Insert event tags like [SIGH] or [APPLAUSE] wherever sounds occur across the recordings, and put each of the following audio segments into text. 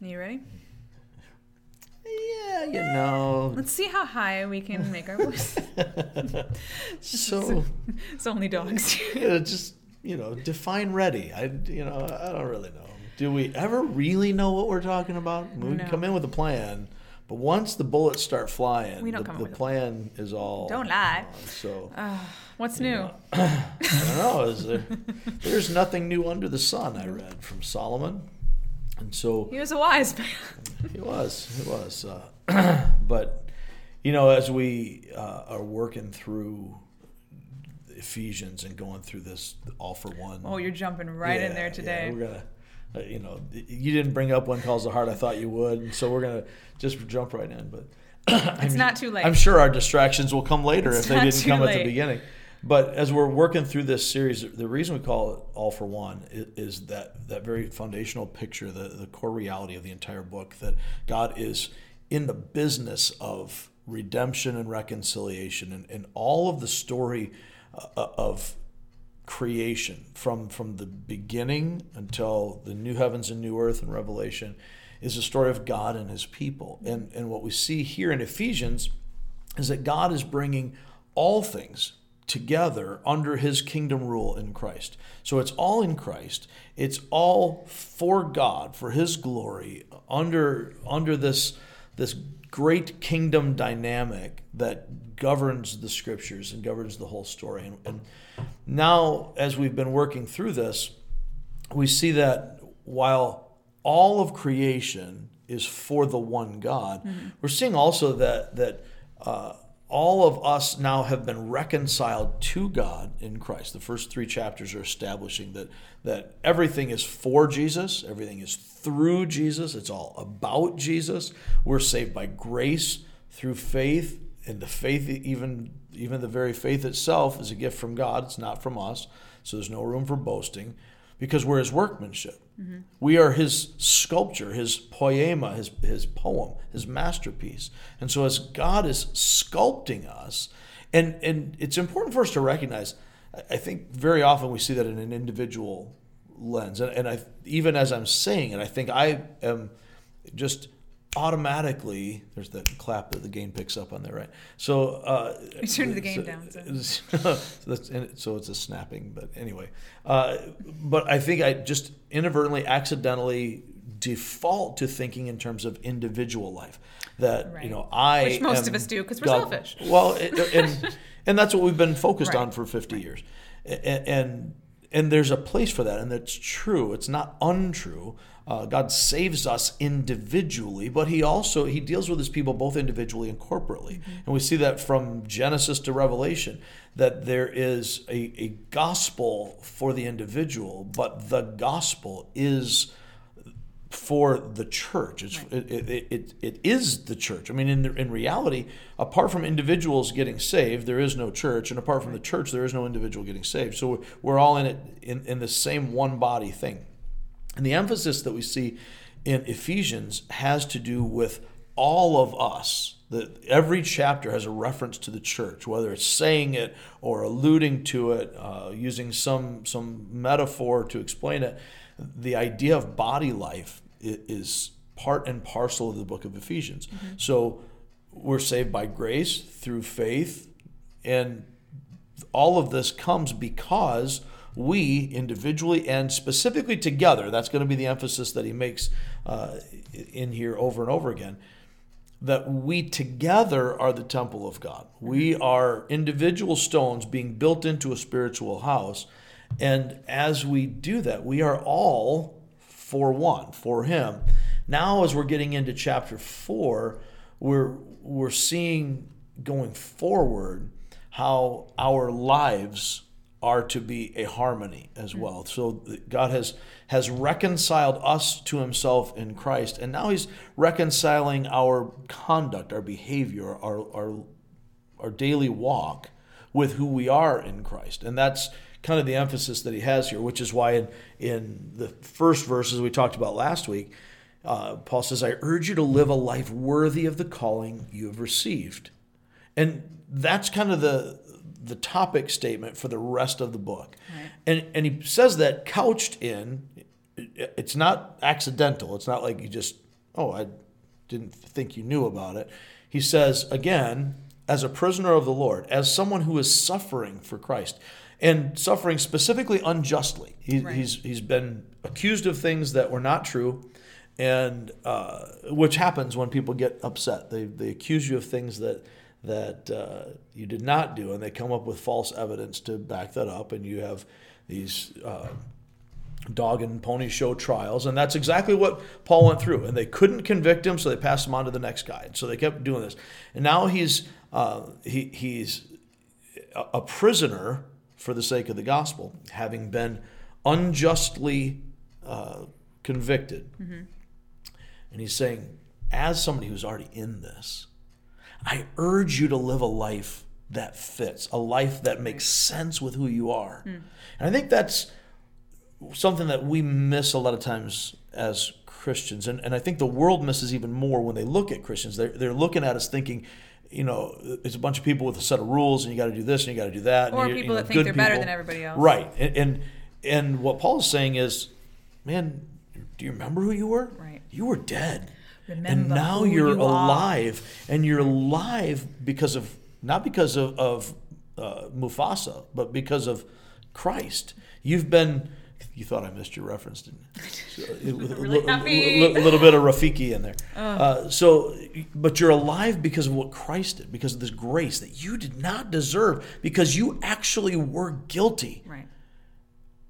You ready? Yeah, you know. Let's see how high we can make our voice. [LAUGHS] [LAUGHS] so it's only dogs. [LAUGHS] uh, just you know, define ready. I you know, I don't really know. Do we ever really know what we're talking about? We No. can come in with a plan, but once the bullets start flying, the, the plan is all. Don't lie. uh, so What's new? I don't know. Is there, there's nothing new under the sun. I read from Solomon, and so He was a wise man. [LAUGHS] He was. He was. Uh, [CLEARS THROAT] but you know, as we uh, are working through Ephesians and going through this all for one. Oh, you're jumping right in Yeah, there yeah, today. we're gonna. Uh, you know, you didn't bring up When Calls the Heart. I thought you would, and so we're gonna just jump right in. But [CLEARS THROAT] It's not too late. I'm sure our distractions will come later It's if they didn't come at the beginning. But as we're working through this series, the reason we call it All for One is that that very foundational picture, the, the core reality of the entire book, that God is in the business of redemption and reconciliation, and, and all of the story uh, of creation from from the beginning until the new heavens and new earth and revelation is a story of God and his people. And and what we see here in Ephesians is that God is bringing all things together under his kingdom rule in Christ. So it's all in Christ. It's all for God, for his glory, under under this this great kingdom dynamic that governs the scriptures and governs the whole story. And, and now as we've been working through this, we see that while all of creation is for the one God, we're seeing also that that uh, all of us now have been reconciled to God in Christ. The first three chapters are establishing that that everything is for Jesus, everything is through Jesus, it's all about Jesus. We're saved by grace through faith, and the faith even even the very faith itself is a gift from God. It's not from us, so there's no room for boasting because we're his workmanship. Mm-hmm. We are his sculpture, his poiema, his, his poem, his masterpiece. And so as God is sculpting us, and, and it's important for us to recognize, I think very often we see that in an individual lens. And, and I, even as I'm saying it, I think I am just automatically, there's that clap that the game picks up on there, right? So, uh, We turned the game so- down, so. [LAUGHS] so that's and so it's a snapping but anyway uh, but i think i just inadvertently accidentally default to thinking in terms of individual life that you know i Which most am of us do because we're God- selfish. well it- and [LAUGHS] and that's what we've been focused Right. on for 50 years A- and and there's a place for that and that's true it's not untrue uh, god saves us individually but he also he deals with his people both individually and corporately and we see that from genesis to revelation that there is a, a gospel for the individual but the gospel is for the church. It's, it, it, it, it is the church. I mean, in, in reality, apart from individuals getting saved, there is no church. And apart from the church, there is no individual getting saved. So we're, we're all in it in, in the same one body thing. And the emphasis that we see in Ephesians has to do with all of us. That every chapter has a reference to the church, whether it's saying it or alluding to it, uh, using some some metaphor to explain it. The idea of body life is part and parcel of the book of Ephesians. So we're saved by grace through faith, and all of this comes because we individually and specifically together that's going to be the emphasis that he makes uh, in here over and over again that we together are the temple of god. We are individual stones being built into a spiritual house and as we do that we are all for one for him. Now as we're getting into chapter 4 we're we're seeing going forward how our lives are to be a harmony as well. So God has has reconciled us to himself in Christ and now he's reconciling our conduct, our behavior, our our our daily walk with who we are in Christ. And that's kind of the emphasis that he has here, which is why in, in the first verses we talked about last week, uh, Paul says, I urge you to live a life worthy of the calling you have received. And that's kind of the the topic statement for the rest of the book. Right. And and he says that couched in it's not accidental. It's not like you just Oh, I didn't think you knew about it. He says, again, as a prisoner of the Lord, as someone who is suffering for Christ, and suffering specifically unjustly. He, Right. He's he's been accused of things that were not true, and uh, which happens when people get upset. They they accuse you of things that that uh, you did not do, and they come up with false evidence to back that up, and you have these. Uh, dog and pony show trials, and that's exactly what Paul went through. And they couldn't convict him, so they passed him on to the next guy. And so they kept doing this, and now he's uh, he, he's a a prisoner for the sake of the gospel, having been unjustly uh, convicted. And he's saying, as somebody who's already in this, I urge you to live a life that fits, a life that makes sense with who you are. Hmm. And I think that's something that we miss a lot of times as Christians. And, and I think the world misses even more when they look at Christians. They're, they're looking at us thinking, you know, it's a bunch of people with a set of rules, and you got to do this and you got to do that. Or and people you know, that think they're better than everybody else. Right. And, and and what Paul is saying is, man, do you remember who you were? Right. You were dead. And now you're you are. alive, and you're alive because of not because of, of uh, Mufasa, but because of Christ. You've been. You thought I missed your reference, didn't you? [LAUGHS] So, [LAUGHS] Really happy. li- li- little bit of Rafiki in there. Uh, so, but you're alive because of what Christ did, because of this grace that you did not deserve, because you actually were guilty Right.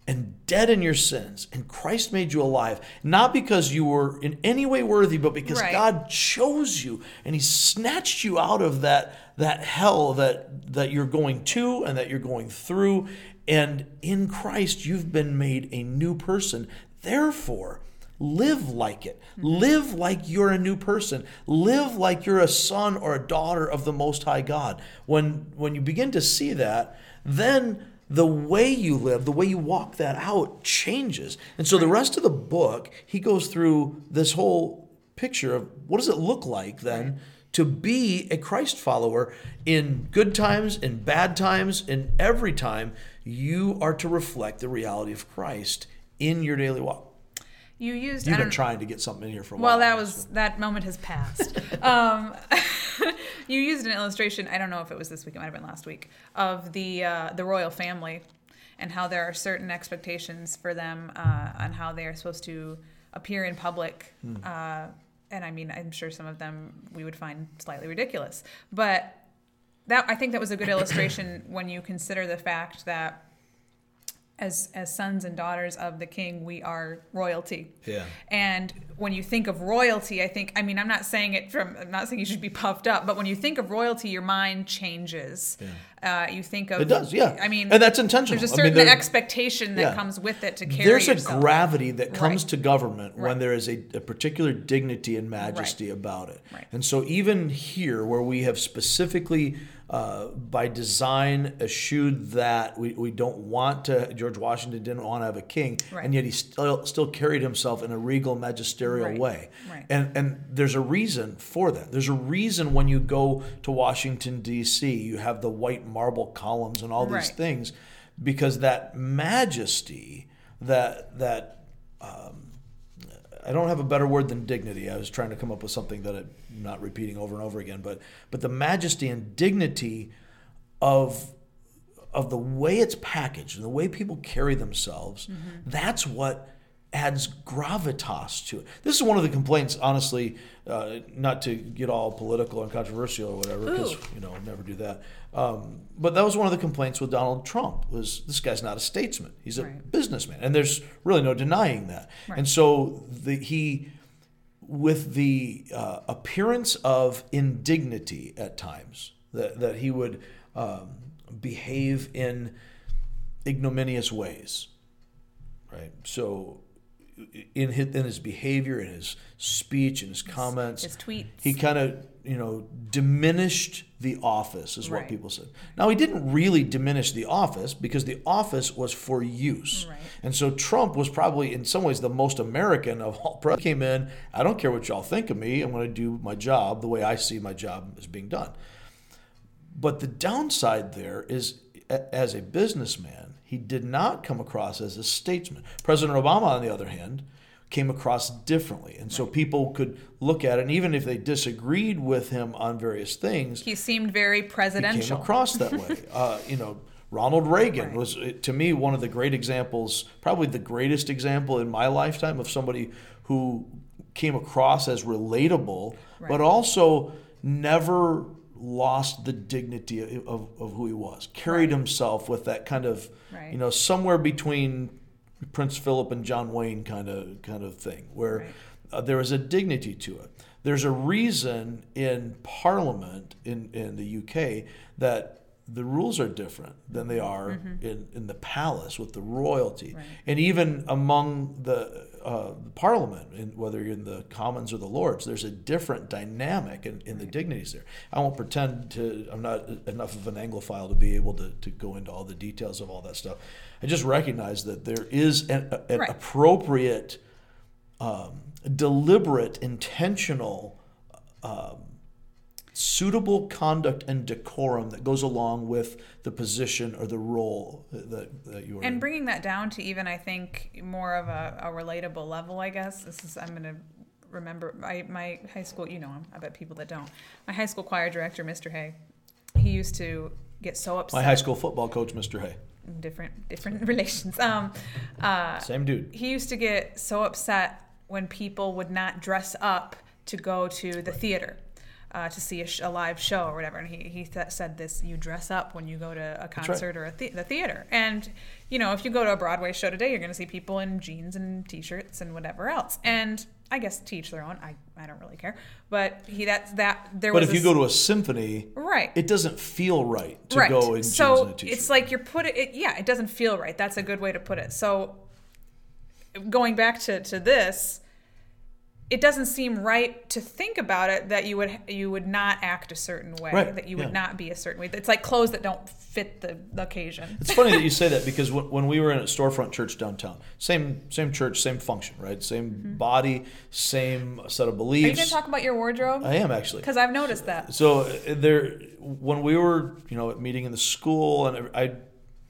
And dead in your sins, and Christ made you alive, not because you were in any way worthy, but because Right. God chose you and He snatched you out of that that hell that that you're going to and that you're going through, and in Christ you've been made a new person. Therefore, live like it. Mm-hmm. Live like you're a new person. Live like you're a son or a daughter of the Most High God. When when you begin to see that, then the way you live, the way you walk that out changes. And so the rest of the book, he goes through this whole picture of what does it look like then to be a Christ follower in good times, in bad times, in every time you are to reflect the reality of Christ in your daily walk. You used. You've been trying to get something in here for a while. Well, that was that moment has passed. [LAUGHS] um, [LAUGHS] you used an illustration. I don't know if it was this week. It might have been last week of the uh, the royal family and how there are certain expectations for them uh, on how they are supposed to appear in public. Uh, and I mean, I'm sure some of them we would find slightly ridiculous, but that I think that was a good illustration when you consider the fact that as as sons and daughters of the king, we are royalty. Yeah. And when you think of royalty, I think I mean I'm not saying it from I'm not saying you should be puffed up, but when you think of royalty, your mind changes. Uh, you think of It does, yeah. I mean, And that's intentional. There's a I mean, certain expectation that yeah. comes with it to carry There's yourself. a gravity that comes Right. to government when there is a, a particular dignity and majesty about it. Right. And so, even here, where we have specifically, uh, by design, eschewed that we, we don't want to, George Washington didn't want to have a king, Right. and yet he still, still carried himself in a regal, magisterial Right. way. Right. And, and there's a reason for that. There's a reason when you go to Washington, D.C., you have the white marble columns and all these things because that majesty that that um, I don't have a better word than dignity. I was trying to come up with something that I'm not repeating over and over again, but but the majesty and dignity of of the way it's packaged and the way people carry themselves, mm-hmm. that's what adds gravitas to it. This is one of the complaints, honestly, uh, not to get all political and controversial or whatever, because you know never do that. Um, but that was one of the complaints with Donald Trump was this guy's not a statesman; he's a Right. businessman, and there's really no denying that. Right. And so the, he with the uh, appearance of indignity at times, that, that he would um, behave in ignominious ways, right? So, in his, in his behavior, in his speech, in his comments, his tweets. he kind of you know diminished the office, is what people said. Now he didn't really diminish the office because the office was for use, Right. and so Trump was probably in some ways the most American of all. Presidents. Came in, I don't care what y'all think of me. I'm going to do my job the way I see my job is being done. But the downside there is, as a businessman, he did not come across as a statesman. President Obama, on the other hand, came across differently. And so people could look at it, and even if they disagreed with him on various things, He seemed very presidential. came presidential. across that way. [LAUGHS] uh, you know, Ronald Reagan Right. was, uh, to me, one of the great examples, probably the greatest example in my lifetime of somebody who came across as relatable, but also never lost the dignity of, of, of who he was. Carried himself with that kind of, Right. you know, somewhere between Prince Philip and John Wayne kind of kind of thing, where Right. uh, there is a dignity to it. There's a reason in Parliament in, in the UK that the rules are different than they are in, in the palace with the royalty. Right. And even among the, uh, the Parliament, in, whether you're in the Commons or the Lords, there's a different dynamic in, in the dignities there. I won't pretend to, I'm not enough of an Anglophile to be able to, to go into all the details of all that stuff. I just recognize that there is an, an Right. appropriate um, deliberate, intentional, um, suitable conduct and decorum that goes along with the position or the role that, that you are and in. bringing that down to even i think more of a, a relatable level i guess this is i'm gonna remember my, my high school you know him i bet people that don't my high school choir director mr hay he used to get so upset My high school football coach, Mr. Hay. different different [LAUGHS] relations um uh Same dude. he used to get so upset when people would not dress up to go to the theater uh, to see a, sh- a live show or whatever. And he, he th- said this you dress up when you go to a right. concert or a the- the theater. And, you know, if you go to a Broadway show today, you're going to see people in jeans and t shirts and whatever else. And I guess teach their own. I, I don't really care. But he that's that there But if you go to a symphony, right. it doesn't feel right to right. go in jeans so and a t-shirt. it's like you're put it, it yeah it doesn't feel right that's a good way to put it so going back to, to this it doesn't seem right to think about it that you would you would not act a certain way Right, that you would yeah. not be a certain way it's like clothes that don't fit the, occasion It's funny that you say that [LAUGHS] because when, when we were in a storefront church downtown, same same church, same function, right? Same body, same set of Mm-hmm. are you beliefs. going to talk about your wardrobe I am actually. because i've noticed that So uh, there, when we were, you know, at meeting in the school, and I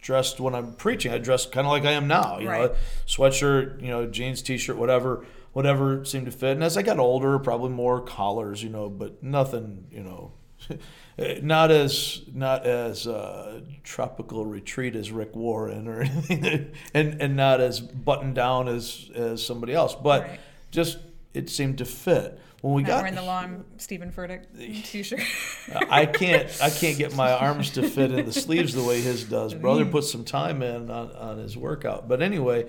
dressed when I'm preaching, I dressed kind of like I am now. You Right. know, sweatshirt, you know, jeans, t-shirt, whatever, whatever seemed to fit. And as I got older, probably more collars, you know, but nothing, you know. [LAUGHS] Not as not as uh, tropical retreat as Rick Warren or [LAUGHS] anything, and and not as buttoned down as as somebody else, but Right. just it seemed to fit. When we got wearing the long Steven Furtick t-shirt [LAUGHS] I can't I can't get my arms to fit in the sleeves the way his does. Brother put some time in on, on his workout. But anyway,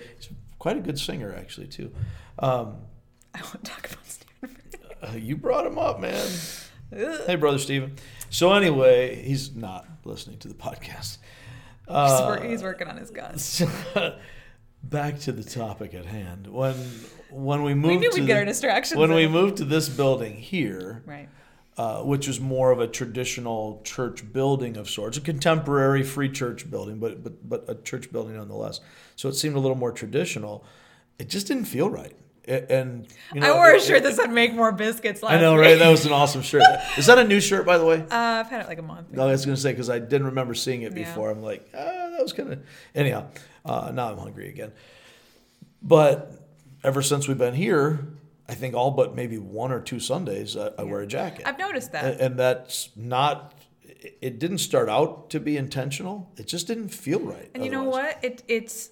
quite a good singer actually too. Um, [LAUGHS] i won't talk about Steven uh, you brought him up, man. Hey, brother Steven. So anyway, he's not listening to the podcast. he's, Uh, work, he's working on his guns [LAUGHS] back to the topic at hand. When when we moved we knew to we'd get our distractions when we moved to this building here, right uh, which was more of a traditional church building of sorts, a contemporary free church building, but but but a church building nonetheless. So it seemed a little more traditional. It just didn't feel right. A- And you know, I wore a it- shirt that said "Make more biscuits." Last I know, right? That was an awesome shirt. [LAUGHS] Is that a new shirt, by the way? Uh, I've had it like a month. No, I was going to say because I didn't remember seeing it Yeah. before. I'm like, ah, that was kind of. Anyhow, uh, now I'm hungry again. But ever since we've been here, I think all but maybe one or two Sundays, I, I wear a jacket. I've noticed that. A- and that's not it- it didn't start out to be intentional it just didn't feel right And you know what? It it's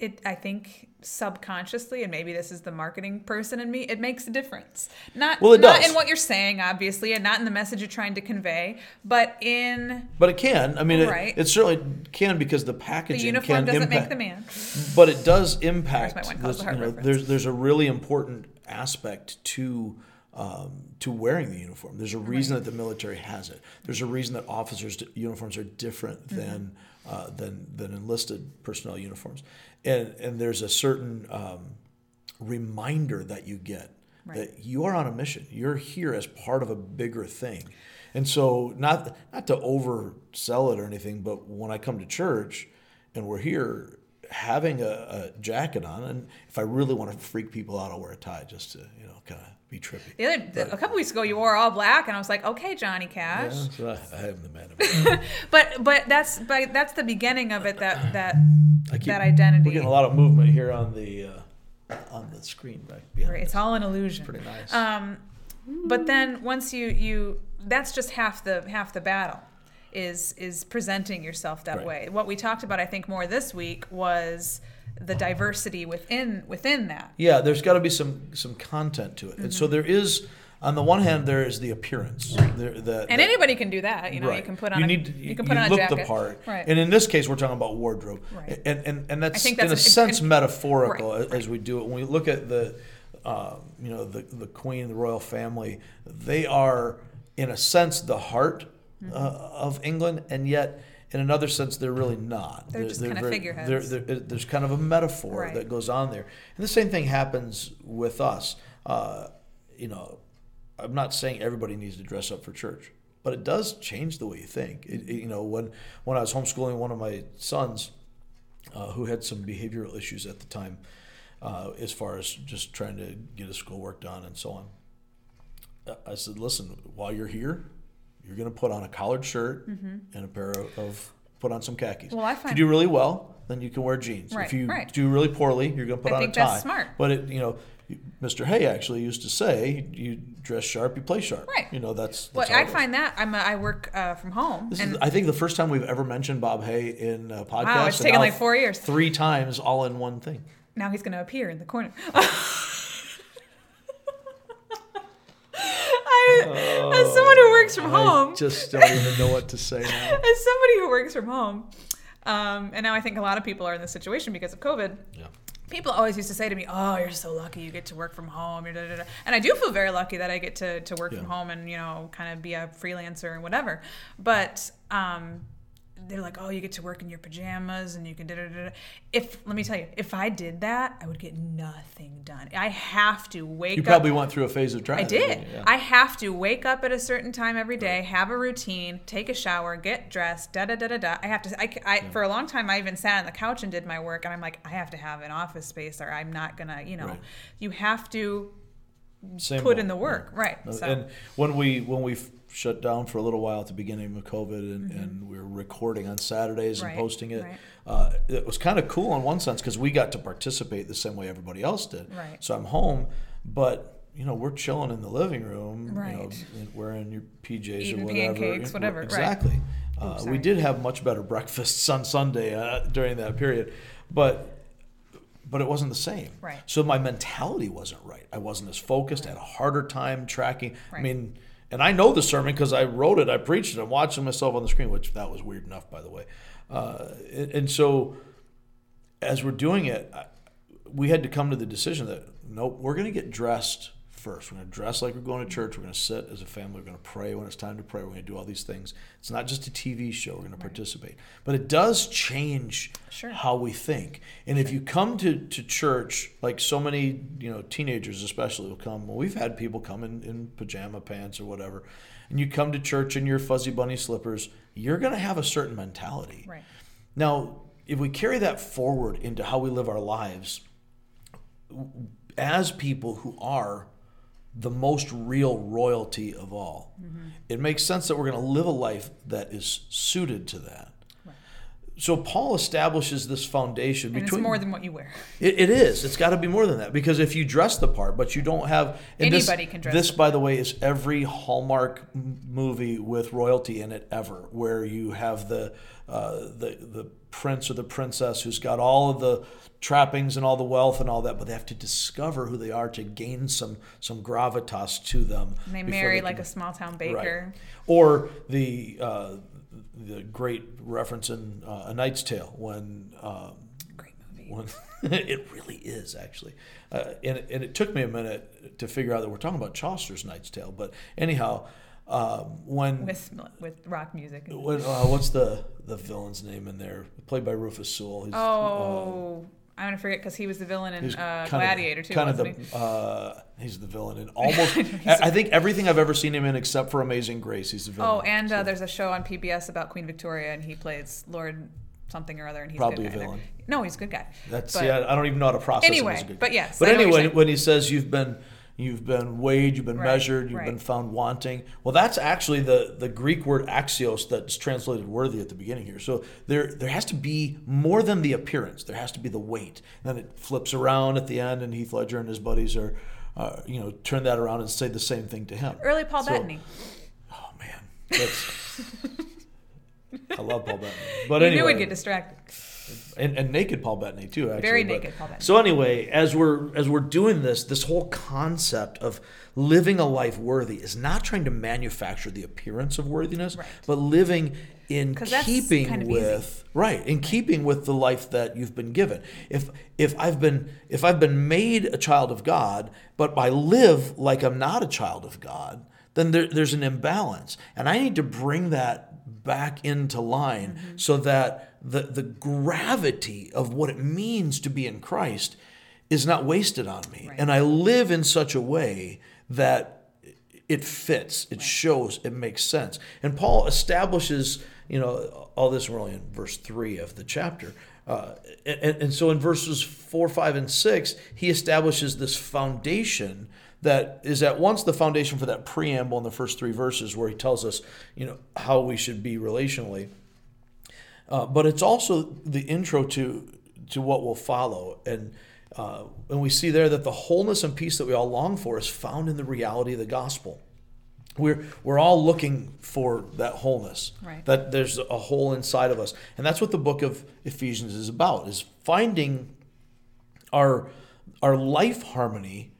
it I think subconsciously, and maybe this is the marketing person in me, it makes a difference. Not Well, it not does. in what you're saying, obviously, and not in the message you're trying to convey, but in but it can i mean it, Right. it certainly can because the packaging the uniform can doesn't impact make the man. but it does impact There's my one cause this- the you know, there's there's a really important aspect to um, to wearing the uniform. There's a reason that the military has it. There's a reason that officers' uniforms are different Mm-hmm. than uh, than than enlisted personnel uniforms, and and there's a certain um, reminder that you get Right. that you are on a mission. You're here as part of a bigger thing. And so not not to oversell it or anything, but when I come to church and we're here having a, a jacket on and if I really want to freak people out I'll wear a tie just to, you know, kind of be trippy. The other the, a couple weeks ago, you wore all black, and I was like, okay, Johnny Cash. Yeah, so I, I am the man of [LAUGHS] it. But but that's but that's the beginning of it. That that keep- that identity. We're getting a lot of movement here on the uh, on the screen back behind. Right, It's all an illusion. pretty nice. Um, but then once you you that's just half the half the battle is is presenting yourself that Right. way. What we talked about I think more this week was the diversity within within that. Yeah, there's got to be some some content to it, and so Mm-hmm. there is. On the one hand, there is the appearance. There, the, And the- anybody can do that, you know. You can put on you a, need to, you can put on a look jacket. the part. Right. And in this case, we're talking about wardrobe, Right. and and and that's, think in a a- sense and- metaphorical Right, as we do it. When we look at the, uh, you know, the the queen, the royal family, they are in a sense the heart Mm-hmm. uh, of England, and yet. In another sense, they're really not. They're just kind of figureheads. they're- they're- there's kind of a metaphor Right. that goes on there, and the same thing happens with us. Uh, you know, I'm not saying everybody needs to dress up for church, but it does change the way you think. It, it- you know, when when I was homeschooling one of my sons, uh, who had some behavioral issues at the time, uh, as far as just trying to get his schoolwork done and so on. I said, listen, while you're here, you're going to put on a collared shirt and a pair of, of put on some khakis. Mm-hmm. Well, I find if you do really well, then you can wear jeans. Right, if you right. do really poorly, you're going to put I on a tie. that's smart. But it, you know, Mr. Hay actually used to say, "You dress sharp, you play sharp." Right. You know, that's. Well, that's how I find that I'm a, I work uh, from home, This is, I think, the first time we've ever mentioned Bob Hay in a podcast. it's taken like four years. Three times, all in one thing. now he's going to appear in the corner. [LAUGHS] I, [LAUGHS] as someone who works from home, just don't even know what to say now. [LAUGHS] as somebody who works from home, um, and now I think a lot of people are in this situation because of COVID. Yeah. People always used to say to me, "Oh, you're so lucky you get to work from home." da, da, da." And I do feel very lucky that I get to, to work Yeah. from home and you know kind of be a freelancer and whatever. But um, they're like, "Oh, you get to work in your pajamas and you can da da da." da." If let me tell you, if I did that, I would get nothing done. I have to wake up. You up. probably went through a phase of trying. I did. Yeah. I have to wake up at a certain time every day, have a routine, take a shower, get dressed, da da da da da. I have to. I, I- for a long time I even sat on the couch and did my work, and I'm like, I have to have an office space, or I'm not gonna. You know, Right. you have to Same put in the work, yeah. right? So And when we when we shut down for a little while at the beginning of COVID, and, and we were recording on Saturdays and Mm-hmm. Posting it, right. uh, it was kind of cool in one sense because we got to participate the same way everybody else did. Right. So I'm home, but you know we're chilling in the living room, you know, Right. and wearing your PJs Eating or whatever. pancakes, whatever, right. Exactly. Uh, we did have much better [LAUGHS] breakfasts on Sunday uh, during that period, but but it wasn't the same. Right. So my mentality wasn't right. I wasn't as focused. I had a harder time tracking. Right. I mean, and I know the sermon because I wrote it, I preached it, I'm watching myself on the screen, which that was weird enough, by the way. Uh, and, and so as we're doing it, I, we had to come to the decision that nope, we're going to get dressed first. We're going to dress like we're going to church. We're going to sit as a family. We're going to pray when it's time to pray. We're going to do all these things. It's not just a TV show. We're going to participate, but it does change Sure. how we think. And if you come to, to church, like so many, you know, teenagers especially will come. Well, we've had people come in, in pajama pants or whatever, and you come to church in your fuzzy bunny slippers. You're going to have a certain mentality. right, Now, if we carry that forward into how we live our lives, as people who are the most real royalty of all, it makes sense that we're going to live a life that is suited to that. So Paul establishes this foundation and between it's more than what you wear. it, it is. It's got to be more than that because if you dress the part, but you don't have and this- Anybody can dress This, the by the way, is every Hallmark m- movie with royalty in it ever, where you have the uh, the the prince or the princess who's got all of the trappings and all the wealth and all that, but they have to discover who they are to gain some some gravitas to them. And they marry can- like a small town baker. or the uh, the great reference in uh, A Knight's Tale when. Um, Great movie. when [LAUGHS] it really is actually, uh, and, and it took me a minute to figure out that we're talking about Chaucer's Knight's Tale. But anyhow, um, when With with rock music. when uh, what's the the villain's name in there? Played by Rufus Sewell. He's, Oh, I'm gonna forget because he was the villain in uh, Gladiator of, too, kind wasn't of he? the uh, he's the villain in [LAUGHS] almost. I I think everything I've ever seen him in, except for Amazing Grace, he's the villain. Oh, and uh, So- there's a show on PBS about Queen Victoria, and he plays Lord something or other, and he's Probably a, good a guy in there. villain. No, he's a good guy. That's But- yeah. I don't even know how to process. him Anyway, as a good but yes, But I know what you're anyway, when he says you've been, you've been weighed, you've been Right, measured, you've right. been found wanting. Well, that's actually the, the Greek word axios that's translated worthy at the beginning here. So there there has to be more than the appearance. There has to be the weight. And then it flips around at the end, and Heath Ledger and his buddies are, uh, you know, turn that around and say the same thing to him. Early Paul So- Bettany. Oh man, that's. [LAUGHS] I love Paul Bettany, but you anyway, knew we'd get distracted. And, and naked Paul Bettany too. Actually, Very but- naked Paul Bettany. So anyway, as we're as we're doing this, this whole concept of living a life worthy is not trying to manufacture the appearance of worthiness, Right. but living in keeping kind of easy. with right in keeping with the life that you've been given. If if I've been if I've been made a child of God, but I live like I'm not a child of God, then there, there's an imbalance, and I need to bring that back into line Mm-hmm. so that the the gravity of what it means to be in Christ is not wasted on me, Right. and I live in such a way that it fits, it shows, it makes sense. And Paul establishes, you know, all this we're only in verse three of the chapter. Uh, and, and so in verses four, five, and six, he establishes this foundation that is at once the foundation for that preamble in the first three verses where he tells us, you know, how we should be relationally. Uh, but it's also the intro to to what will follow, and uh, and we see there that the wholeness and peace that we all long for is found in the reality of the gospel. We're we're all looking for that wholeness. Right. That there's a hole inside of us, and that's what the book of Ephesians is about: is finding our our life harmony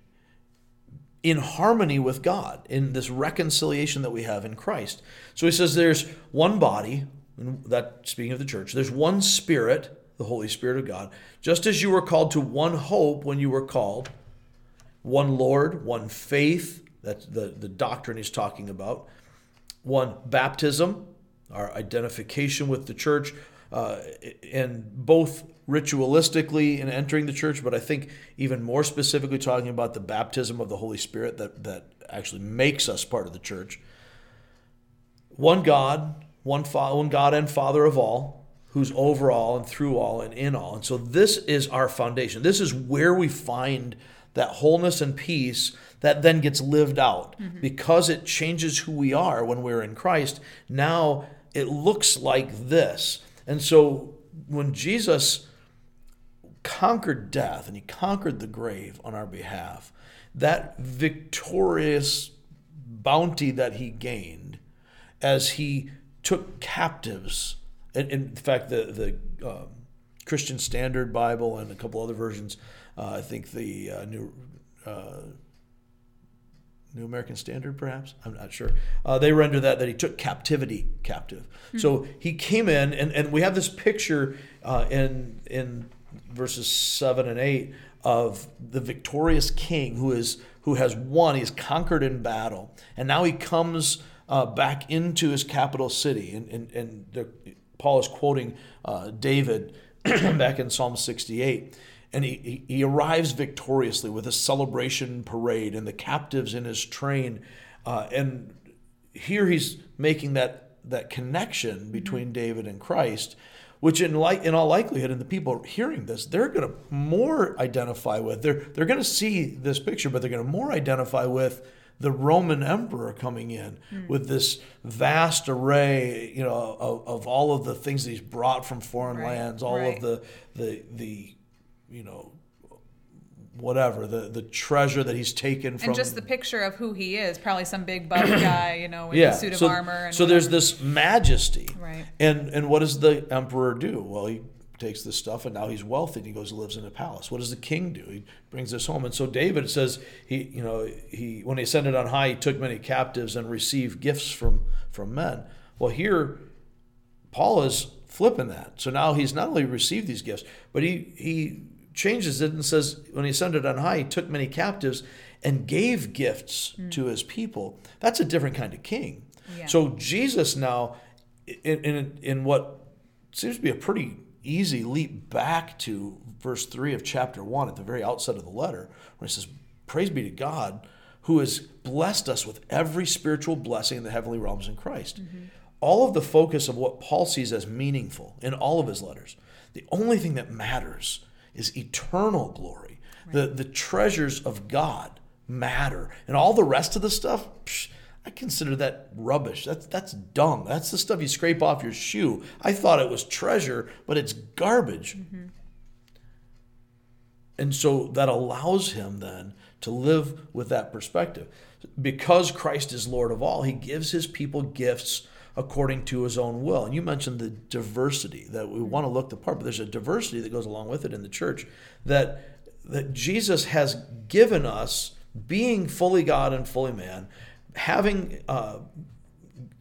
in harmony with God in this reconciliation that we have in Christ. So he says there's one body, that speaking of the church, there's one spirit, the Holy Spirit of God, just as you were called to one hope when you were called, one Lord, one faith, that's the, the doctrine he's talking about, one baptism, our identification with the church, uh, and both ritualistically in entering the church, but I think even more specifically talking about the baptism of the Holy Spirit that, that actually makes us part of the church. One God, one, fa- one God and Father of all, who's over all and through all and in all. And so this is our foundation. This is where we find that wholeness and peace that then gets lived out mm-hmm. because it changes who we are when we're in Christ. Now it looks like this. And so when Jesus conquered death and he conquered the grave on our behalf, that victorious bounty that he gained as he took captives. And in fact, the the um, Christian Standard Bible and a couple other versions, uh, I think the uh, new uh, New American Standard, perhaps I'm not sure. Uh, they render that that he took captivity captive. So he came in, and, and we have this picture uh, in in verses seven and eight of the victorious king who is who has won. He's conquered in battle, and now he comes uh, back into his capital city. And and, and the, Paul is quoting uh, David [CLEARS THROAT] back in Psalm 68. And he, he, he arrives victoriously with a celebration parade and the captives in his train. Uh, and here he's making that, that connection between David and Christ, which in, like, in all likelihood, and the people hearing this, they're going to more identify with. They're, they're going to see this picture, but they're going to more identify with the Roman emperor coming in hmm. with this vast array, you know, of, of all of the things that he's brought from foreign Right, lands, all right. of the the the you know whatever the the treasure that he's taken from and just the picture of who he is, probably some big buff [CLEARS THROAT] guy, you know, with yeah a suit of so, armor. And so there's this majesty Right. and and what does the emperor do well he takes this stuff and now he's wealthy and he goes and lives in a palace what does the king do he brings this home and so david says he you know he when he ascended on high he took many captives and received gifts from from men well here Paul is flipping that. So now he's not only received these gifts, but he he changes it and says when he ascended on high, he took many captives and gave gifts hmm. to his people. That's a different kind of king. Yeah. So Jesus now, in, in in what seems to be a pretty easy leap back to verse three of chapter one at the very outset of the letter, where he says, "Praise be to God." Who has blessed us with every spiritual blessing in the heavenly realms in Christ mm-hmm. all of the focus of what Paul sees as meaningful in all of his letters. The only thing that matters is eternal glory, the, the treasures of God matter. And all the rest of the stuff, psh, I consider that rubbish. That's that's dung. That's the stuff you scrape off your shoe. I thought it was treasure, but it's garbage. Mm-hmm. And so that allows him then to live with that perspective. Because Christ is Lord of all, he gives his people gifts according to his own will. And you mentioned the diversity that we want to look the part, but there's a diversity that goes along with it in the church that that Jesus has given us being fully God and fully man, having uh,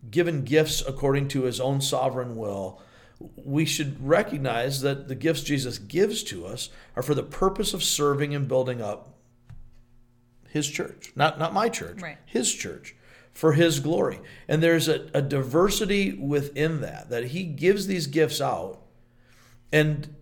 given gifts according to his own sovereign will, we should recognize that the gifts Jesus gives to us are for the purpose of serving and building up his church, not, not my church, right. his church, for his glory. And there's a, a diversity within that, that he gives these gifts out, and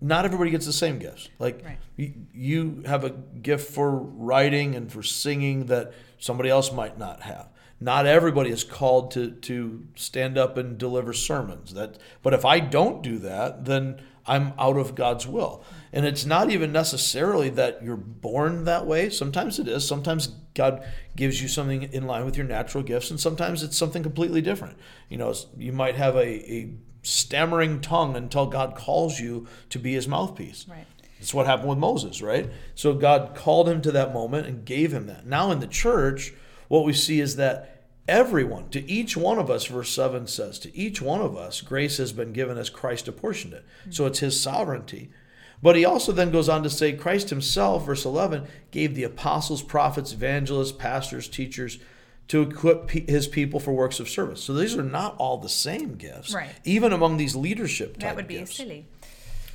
not everybody gets the same gifts. Like right. you, you have a gift for writing and for singing that somebody else might not have. Not everybody is called to to stand up and deliver sermons. That, but if I don't do that, then I'm out of God's will. And it's not even necessarily that you're born that way. Sometimes it is. Sometimes God gives you something in line with your natural gifts, and sometimes it's something completely different. You know, you might have a, a stammering tongue until God calls you to be his mouthpiece. Right. That's what happened with Moses, right? So God called him to that moment and gave him that. Now in the church, what we see is that everyone, to each one of us, verse 7 says, to each one of us, grace has been given as Christ apportioned it. Mm-hmm. So it's his sovereignty. But he also then goes on to say, Christ himself, verse 11, gave the apostles, prophets, evangelists, pastors, teachers, to equip his people for works of service. So these are not all the same gifts, right? Even among these leadership that would be gifts. silly.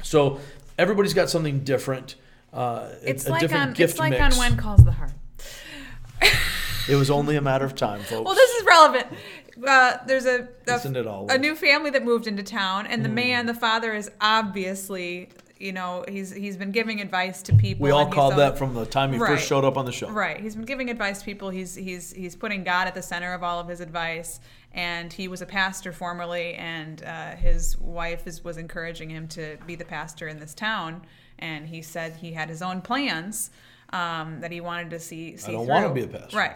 So everybody's got something different. Uh, it's a, like different on gift it's like mix. on when calls the heart. it was only a matter of time, folks. Well, this is relevant. Uh, there's a a, a new family that moved into town, and the man, the father, is obviously, you know, he's he's been giving advice to people. we all called that from the time he Right. first showed up on the show. Right. He's been giving advice to people. He's he's he's putting God at the center of all of his advice. And he was a pastor formerly, and uh, his wife is, was encouraging him to be the pastor in this town. And he said he had his own plans um, that he wanted to see see don't through. wanna be a pastor. Right.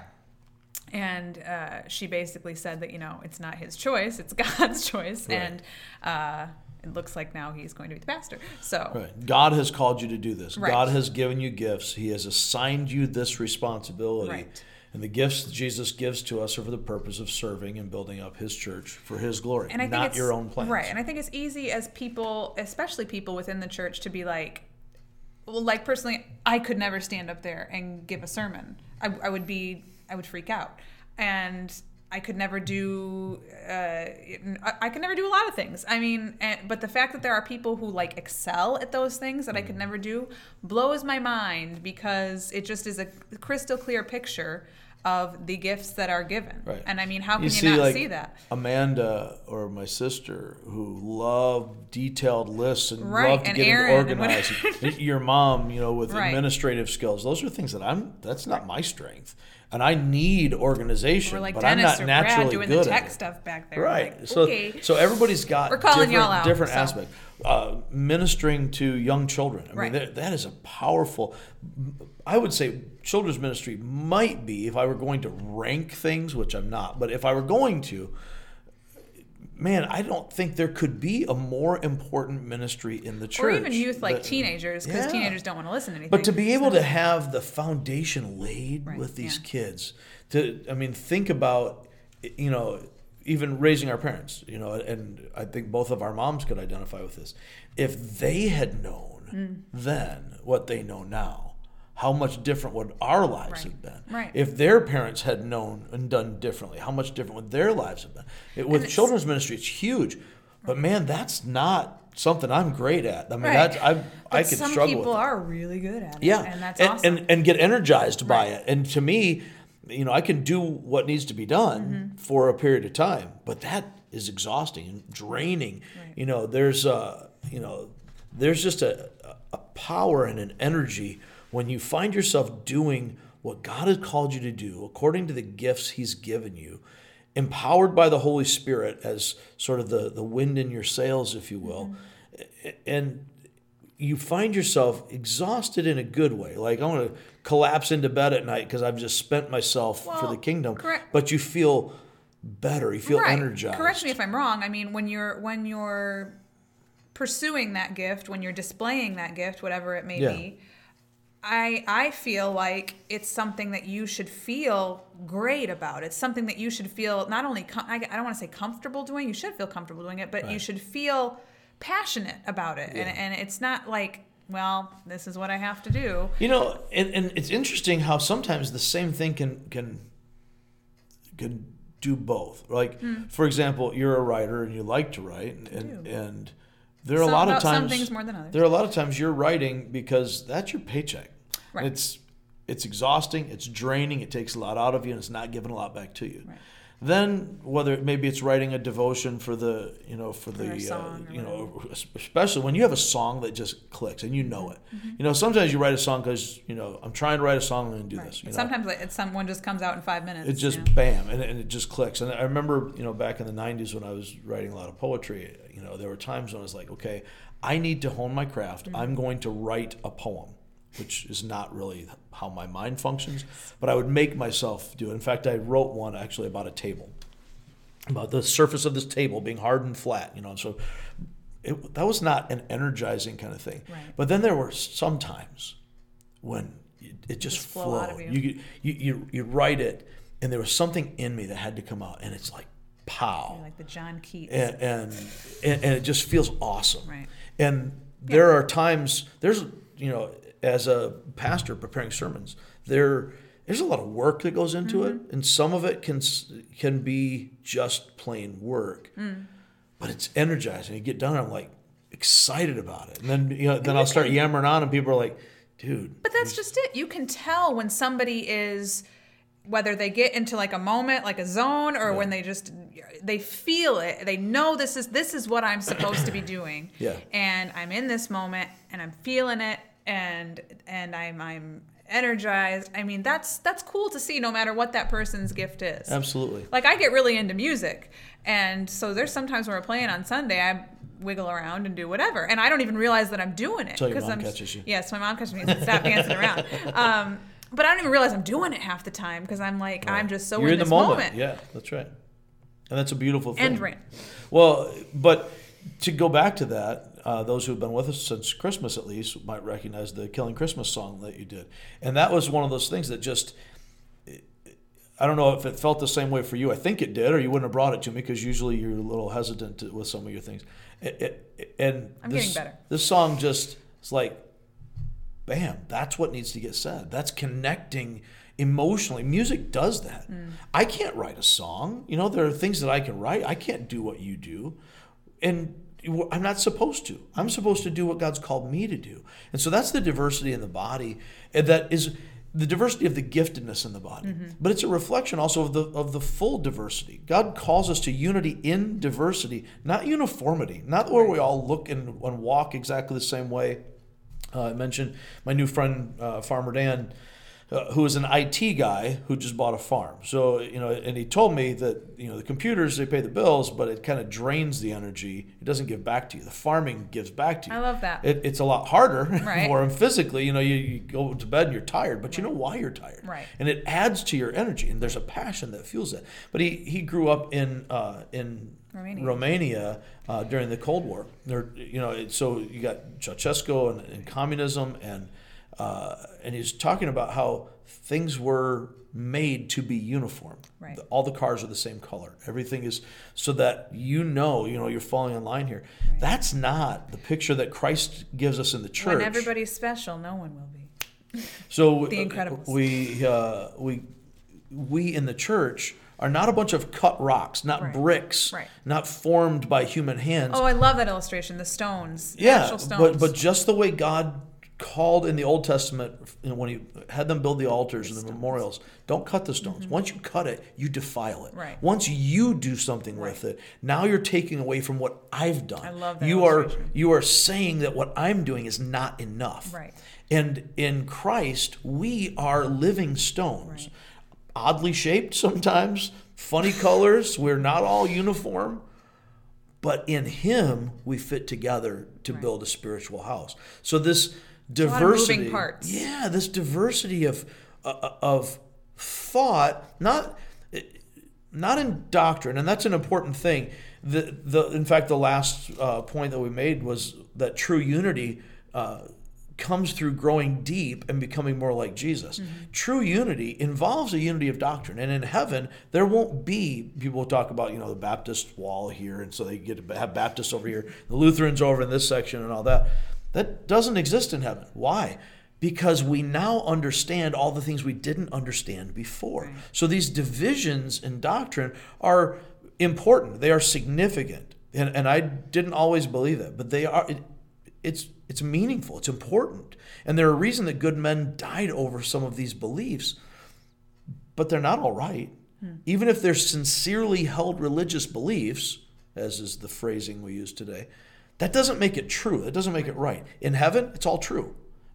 And uh, she basically said that you know it's not his choice; it's [LAUGHS] God's choice. Right. And uh, it looks like now he's going to be the pastor. So Right. God has called you to do this. Right. God has given you gifts. He has assigned you this responsibility. Right. And the gifts Jesus gives to us are for the purpose of serving and building up his church for his glory, and I think not it's, your own plans. Right. And I think it's easy as people, especially people within the church, to be like, well, like personally, I could never stand up there and give a sermon. I, I would be, I would freak out, and I could never do, uh, I could never do a lot of things. I mean, and, but the fact that there are people who like excel at those things that I Mm. could never do blows my mind because it just is a crystal clear picture of the gifts that are given. Right. And I mean, how can You you, see, not like, see that? Amanda or my sister who love detailed lists and Right, love to and get Aaron and organized. [LAUGHS] Your mom, you know, with Right. administrative skills. Those are things that I'm. That's not my strength, and I need organization. Or like but Dennis I'm not Brad naturally doing good the at tech it. stuff back there. Right. Like, so okay. so everybody's got We're calling different, y'all out, different so. aspects. Uh, ministering to young children. I Right. mean, that, that is a powerful. I would say children's ministry might be if I were going to rank things, which I'm not, but if I were going to. Man, I don't think there could be a more important ministry in the church. or even youth like that- teenagers, because Yeah. teenagers don't want to listen to anything. But to be able to have the foundation laid Right, with these yeah. kids, to I mean, think about you know even raising our parents, you know, and I think both of our moms could identify with this. If they had known Mm. then what they know now, how much different would our lives Right, have been? right. If their parents had known and done differently, how much different would their lives have been? It, with children's ministry, it's huge. But man, that's not something I'm great at. I mean, Right. that's I But I could some struggle people with. it. are really good at it. Yeah, and that's and, awesome. and and get energized by it. And to me, you know, I can do what needs to be done Mm-hmm. for a period of time, but that is exhausting and draining. Right. You know, there's uh, you know, there's just a a power and an energy when you find yourself doing what God has called you to do according to the gifts He's given you, empowered by the Holy Spirit as sort of the the wind in your sails, if you will, Mm-hmm. and you find yourself exhausted in a good way. Like I want to collapse into bed at night because I've just spent myself for the kingdom. correct. But you feel better. You feel right. energized. Correct me if I'm wrong. I mean, when you're when you're pursuing that gift, when you're displaying that gift, whatever it may Yeah. be, I I feel like it's something that you should feel great about. It's something that you should feel not only com- I, I don't want to say comfortable doing. You should feel comfortable doing it, but you should feel passionate about it. Yeah. And and it's not like well, this is what I have to do. You know, and, and it's interesting how sometimes the same thing can can can do both. Like, Hmm. for example, you're a writer and you like to write, and and, and there are a lot of some times things more than others. There are a lot of times you're writing because that's your paycheck. Right. It's it's exhausting, it's draining, it takes a lot out of you, and it's not giving a lot back to you. Right. Then whether maybe it's writing a devotion for the you know for the uh, you know especially when you have a song that just clicks and you know it. You know sometimes you write a song because you know I'm trying to write a song and do Right. this. You know? Sometimes like, it's someone just comes out in five minutes. it just you know? bam and, and it just clicks and i remember you know back in the 90s when i was writing a lot of poetry you know there were times when i was like okay i need to hone my craft Mm-hmm. i'm going to write a poem which is not really how my mind functions but i would make myself do it in fact i wrote one actually about a table about the surface of this table being hard and flat you know and so it, that was not an energizing kind of thing Right. but then there were some times when it, it just, Just flow flowed you. you, you you you write it and there was something in me that had to come out and it's like pow like the John Keats. and, and and it just feels awesome Right. and there are times there's you know as a pastor preparing sermons there there's a lot of work that goes into Mm-hmm. it and some of it can can be just plain work Mm. but it's energizing you get done i'm like excited about it and then you know then i'll start yammering on and people are like dude But that's just it. You can tell when somebody is whether they get into like a moment, like a zone, or when they just they feel it. They know this is this is what I'm supposed to be doing. Yeah. And I'm in this moment and I'm feeling it and and I'm I'm energized. I mean, that's that's cool to see no matter what that person's gift is. absolutely Like I get really into music, and so there's sometimes when we're playing on Sunday, I wiggle around and do whatever, and I don't even realize that I'm doing it Till your 'cause mom I'm catches you. Yes, my mom catches me and says, stop dancing around. [LAUGHS] Um, but I don't even realize I'm doing it half the time because I'm like I'm just so you're in, in the this moment. yeah that's right and that's a beautiful thing And rant. Well, but to go back to that, uh, those who have been with us since Christmas at least might recognize the Killing Christmas song that you did. And that was one of those things that just, I don't know if it felt the same way for you. I think it did, or you wouldn't have brought it to me because usually you're a little hesitant to, with some of your things. It, it, and I'm this, getting better. This song just, it's like, bam, that's what needs to get said. That's connecting emotionally. Music does that. Mm. I can't write a song. You know, there are things that I can write. I can't do what you do. And I'm not supposed to. I'm supposed to do what God's called me to do. And so that's the diversity in the body. And that is the diversity of the giftedness in the body. Mm-hmm. But it's a reflection also of the of the full diversity. God calls us to unity in diversity, not uniformity. Not where we all look and, and walk exactly the same way. Uh, I mentioned my new friend uh, Farmer Dan, uh, who is an IT guy who just bought a farm. So you know, and he told me that you know the computers they pay the bills, but it kind of drains the energy. It doesn't give back to you. The farming gives back to you. I love that. It, it's a lot harder [LAUGHS] Right. for him physically. You know, you, you go to bed and you're tired, but you know why you're tired. Right. And it adds to your energy, and there's a passion that fuels it. But he he grew up in uh, in Romania. Romania uh, during the Cold War. There, you know, it, so you got Ceausescu and, and communism, and uh, and he's talking about how things were made to be uniform. Right. All the cars are the same color. Everything is so that you know, you know, you're falling in line here. That's not the picture that Christ gives us in the church. When everybody's special, no one will be. [LAUGHS] So The Incredibles. We uh, we we in the church are not a bunch of cut rocks, not Right. bricks, Right. not formed by human hands. Oh, I love that illustration. The stones. yeah, stones. but but just the way God called in the Old Testament you know, when He had them build the altars and the memorials, don't cut the stones. Once you cut it, you defile it. Mm-hmm. Right. Once you do something with it, now you're taking away from what I've done. I love that You are you are saying that what I'm doing is not enough. Right. And in Christ, we are living stones. Oddly shaped sometimes, funny colors. We're not all uniform, but in him we fit together to Right. build a spiritual house. So this diversity parts. Yeah, this diversity of uh, of thought, not not in doctrine, and that's an important thing. The the in fact the last uh, point that we made was that true unity uh, comes through growing deep and becoming more like Jesus. True unity involves a unity of doctrine, and in heaven there won't be people talk about you know the Baptist wall here, and so they get to have Baptists over here, the Lutherans over in this section, and all that. That doesn't exist in heaven. Why? because we now understand all the things we didn't understand before. So these divisions in doctrine are important. They are significant. And, and I didn't always believe that, but they are it, it's it's meaningful, it's important. And they're a reason that good men died over some of these beliefs. But they're not all right. Hmm. Even if they're sincerely held religious beliefs, as is the phrasing we use today, that doesn't make it true. That doesn't make it right. In heaven, it's all true.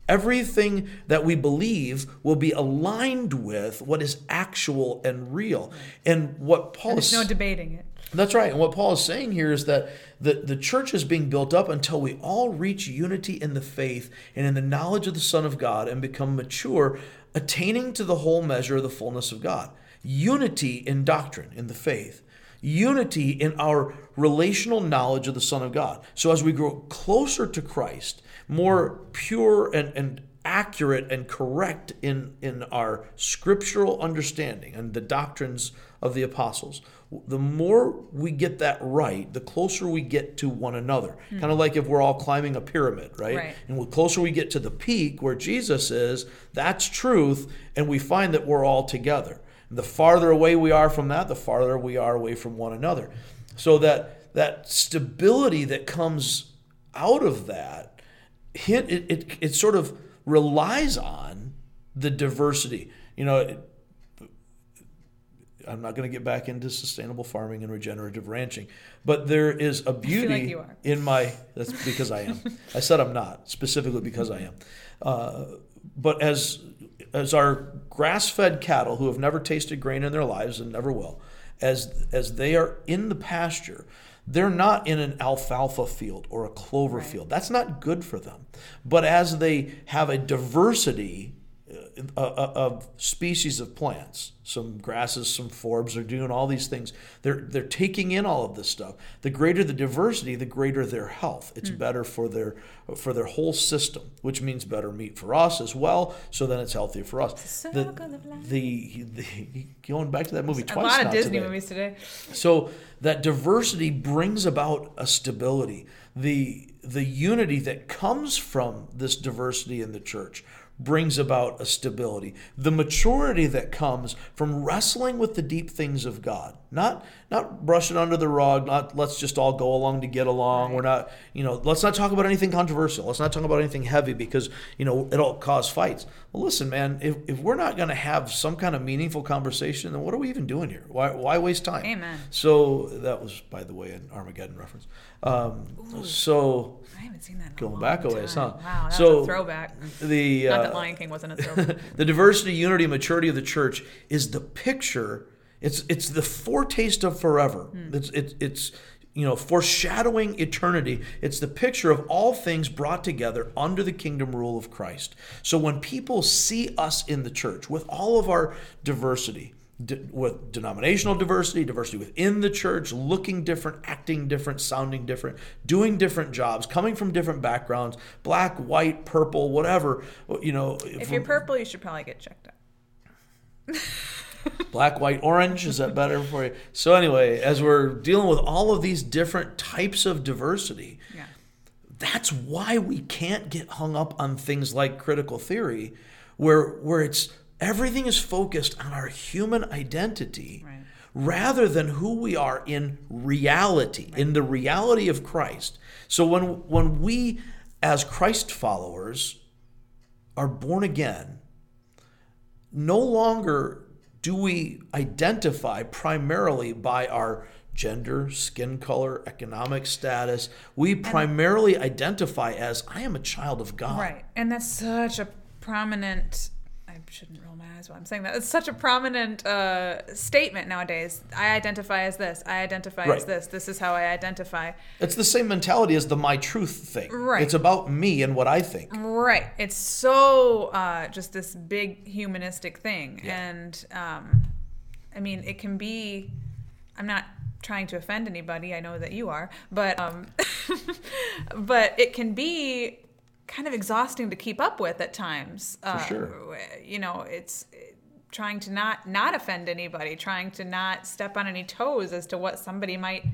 Everything that we believe will be aligned with what is actual and real. And what Paul There's is no debating it. that's right. And what Paul is saying here is that the, the church is being built up until we all reach unity in the faith and in the knowledge of the Son of God and become mature, attaining to the whole measure of the fullness of God. Unity in doctrine, in the faith. Unity in our relational knowledge of the Son of God. So as we grow closer to Christ, more pure and, and accurate and correct in, in our scriptural understanding and the doctrines of the apostles, the more we get that right, the closer we get to one another. Hmm. Kind of like if we're all climbing a pyramid, right? Right. And the closer we get to the peak where Jesus is, that's truth, and we find that we're all together. The farther away we are from that, the farther we are away from one another. So that that stability that comes out of that it, it, it sort of relies on the diversity. You know, it, I'm not going to get back into sustainable farming and regenerative ranching, but there is a beauty like in my. That's because I am. I said I'm not specifically because I am. Uh, but as as our grass-fed cattle who have never tasted grain in their lives and never will, as as they are in the pasture, they're not in an alfalfa field or a clover field. That's not good for them. But as they have a diversity of species of plants, some grasses, some forbs, they're doing all these things. They're they're taking in all of this stuff. The greater the diversity, the greater their health. It's hmm. better for their for their whole system, which means better meat for us as well. So then it's healthier for us. The, the, the going back to that movie A twice lot now of Disney today. movies today. So that diversity brings about a stability. The the unity that comes from this diversity in the church brings about a stability. The maturity that comes from wrestling with the deep things of God. Not not brush it under the rug, not let's just all go along to get along. We're not, you know, let's not talk about anything controversial. Let's not talk about anything heavy because, you know, it'll cause fights. Well, listen, man, if, if we're not going to have some kind of meaningful conversation, then what are we even doing here? Why, why waste time? Amen. So that was, by the way, an Armageddon reference. Um, so I haven't seen that Going back a ways, huh? Wow, that's So- a throwback. the Not uh, that Lion King wasn't a [LAUGHS] throwback. the diversity, unity, maturity of the church is the picture. It's it's the foretaste of forever. It's it's it's you know foreshadowing eternity. It's the picture of all things brought together under the kingdom rule of Christ. So when people see us in the church with all of our diversity, de- with denominational diversity, diversity within the church, looking different, acting different, sounding different, doing different jobs, coming from different backgrounds, black, white, purple, whatever, you know. if from- you're purple, you should probably get checked out. [LAUGHS] black, white, orange. Is that better for you? So anyway, as we're dealing with all of these different types of diversity, Yeah. that's why we can't get hung up on things like critical theory, where where it's everything is focused on our human identity. Right. Rather than who we are in reality, in the reality of Christ. So when when we as Christ followers are born again, no longer do we identify primarily by our gender, skin color, economic status. We primarily identify as I am a child of God. Right. And that's such a prominent, I shouldn't roll my eyes while I'm saying that. It's such a prominent uh, statement nowadays. I identify as this. I identify as this. This is how I identify. It's the same mentality as the my truth thing. Right. It's about me and what I think. Right. It's so uh, just this big humanistic thing. Yeah. And um, I mean, it can be, I'm not trying to offend anybody. I know that you are. But, um, [LAUGHS] but it can be kind of exhausting to keep up with at times. For sure. You know, it's trying to not not offend anybody, trying to not step on any toes as to what somebody might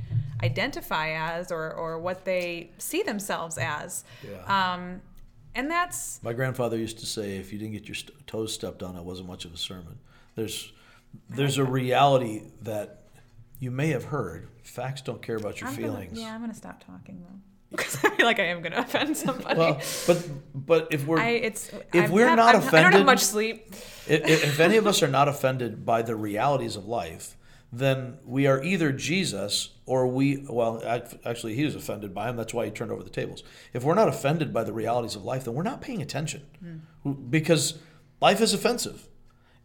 identify as or, or what they see themselves as. Yeah. Um, and that's My grandfather used to say, if you didn't get your st- toes stepped on, it wasn't much of a sermon. There's, there's a reality that you may have heard. Facts don't care about your I'm feelings. Gonna, yeah, I'm gonna stop talking though [LAUGHS] because I feel like I am gonna offend somebody. Well, but but if we're I it's if I've we're had- not I'm- I don't have offended- much sleep. if, if any of [LAUGHS] us are not offended by the realities of life, then we are either Jesus or we, well, actually, he was offended by him. That's why he turned over the tables. If we're not offended by the realities of life, then we're not paying attention hmm. because life is offensive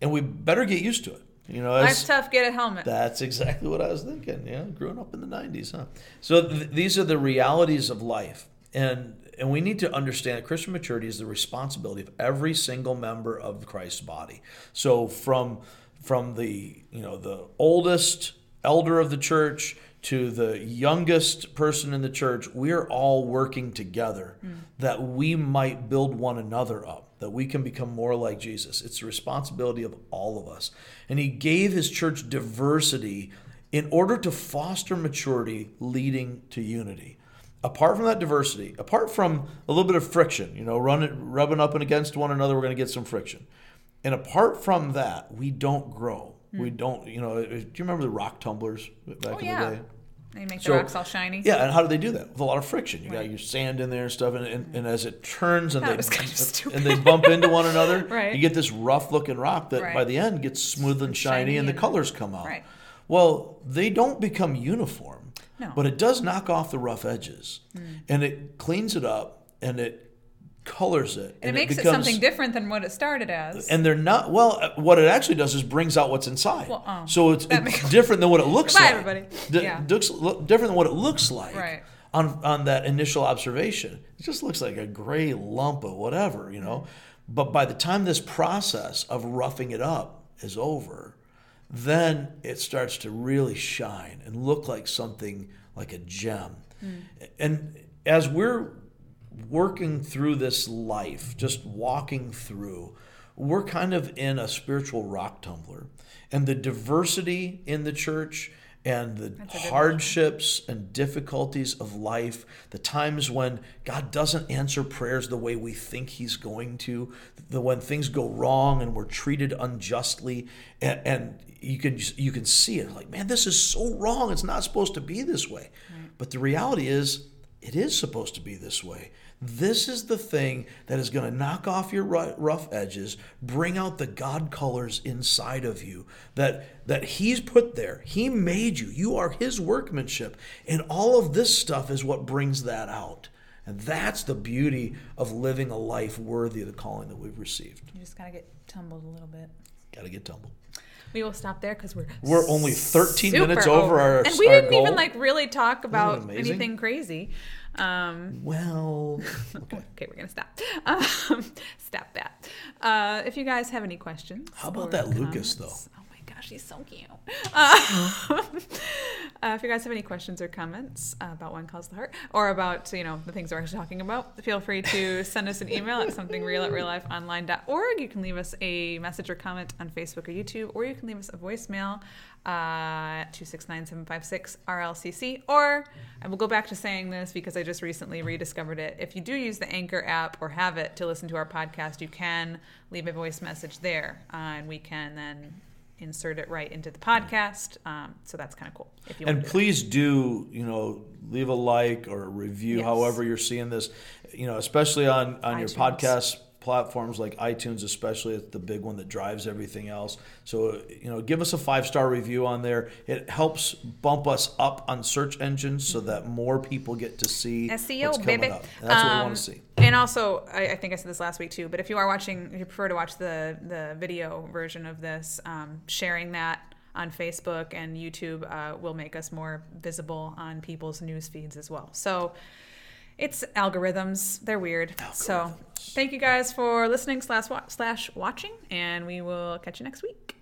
and we better get used to it. You know, Life's tough. Get a helmet. that's exactly what I was thinking. Yeah, growing up in the '90s, huh? So th- these are the realities of life, and and we need to understand that Christian maturity is the responsibility of every single member of Christ's body. So from from the you know the oldest elder of the church to the youngest person in the church, we are all working together mm. that we might build one another up, that we can become more like Jesus. It's the responsibility of all of us. And he gave his church diversity in order to foster maturity leading to unity. Apart from that diversity, apart from a little bit of friction, you know, running, rubbing up and against one another, we're going to get some friction. And apart from that, we don't grow. Hmm. We don't, you know, do you remember the rock tumblers back oh in yeah. the day? You make So- the rocks all shiny. Yeah, and how do they do that? With a lot of friction. You got your sand in there and stuff, and, and, and as it turns and That they kind of and they bump into one another, [LAUGHS] Right. you get this rough looking rock that by the end gets smooth and shiny, Shiny and the and- colors come out. Right. Well, they don't become uniform, No. but it does knock off the rough edges, Hmm. and it cleans it up and it colors it, And it makes it becomes- something different than what it started as. and they're not well. uh, What it actually does is brings out what's inside. Well, oh, so it's, it's makes- different than what it looks like. everybody. D- Yeah. looks- look different than what it looks like. Right. On on that initial observation, it just looks like a gray lump of whatever, you know. But by the time this process of roughing it up is over, then it starts to really shine and look like something like a gem. And as we're working through this life, just walking through, we're kind of in a spiritual rock tumbler. And the diversity in the church and the That's a good hardships and difficulties of life, the times when God doesn't answer prayers the way we think He's going to, the when things go wrong and we're treated unjustly, and, and you can you can see it like, man, this is so wrong. It's not supposed to be this way. But the reality is, it is supposed to be this way. This is the thing that is going to knock off your rough edges, bring out the God colors inside of you that that He's put there. He made you. You are His workmanship, and all of this stuff is what brings that out. And that's the beauty of living a life worthy of the calling that we've received. you just gotta get tumbled a little bit. Got to get tumbled. We will stop there because we're We're only 13 super minutes over our- and we our didn't goal. even like really talk about anything crazy. Um, Well, [LAUGHS] okay, we're gonna stop. [LAUGHS] Um, stop that. Uh, if you guys have any questions, How about that Lucas, though? Oh my gosh, he's so cute. Uh, [LAUGHS] uh, if you guys have any questions or comments uh, about When Calls the Heart, or about you know the things we're actually talking about, feel free to [LAUGHS] send us an email at somethingreal at reallifeonline.org. You can leave us a message or comment on Facebook or YouTube, or you can leave us a voicemail uh, at 269-756-RLCC. Or I will go back to saying this because I just recently rediscovered it. If you do use the Anchor app or have it to listen to our podcast, you can leave a voice message there, uh, and we can then insert it right into the podcast. Um, so that's kind of cool. If you and do please do you know leave a like or a review Yes. however you're seeing this you know especially on on your podcast platforms like iTunes, especially, it's the big one that drives everything else. So, you know, give us a five star review on there. It helps bump us up on search engines so that more people get to see SEO, what's coming baby. up. And that's what we Um, want to see. And also, I, I think I said this last week too, but if you are watching, if you prefer to watch the the video version of this, um, sharing that on Facebook and YouTube uh, will make us more visible on people's news feeds as well. So it's algorithms; they're weird. So thank you guys for listening slash wa- slash watching, and we will catch you next week.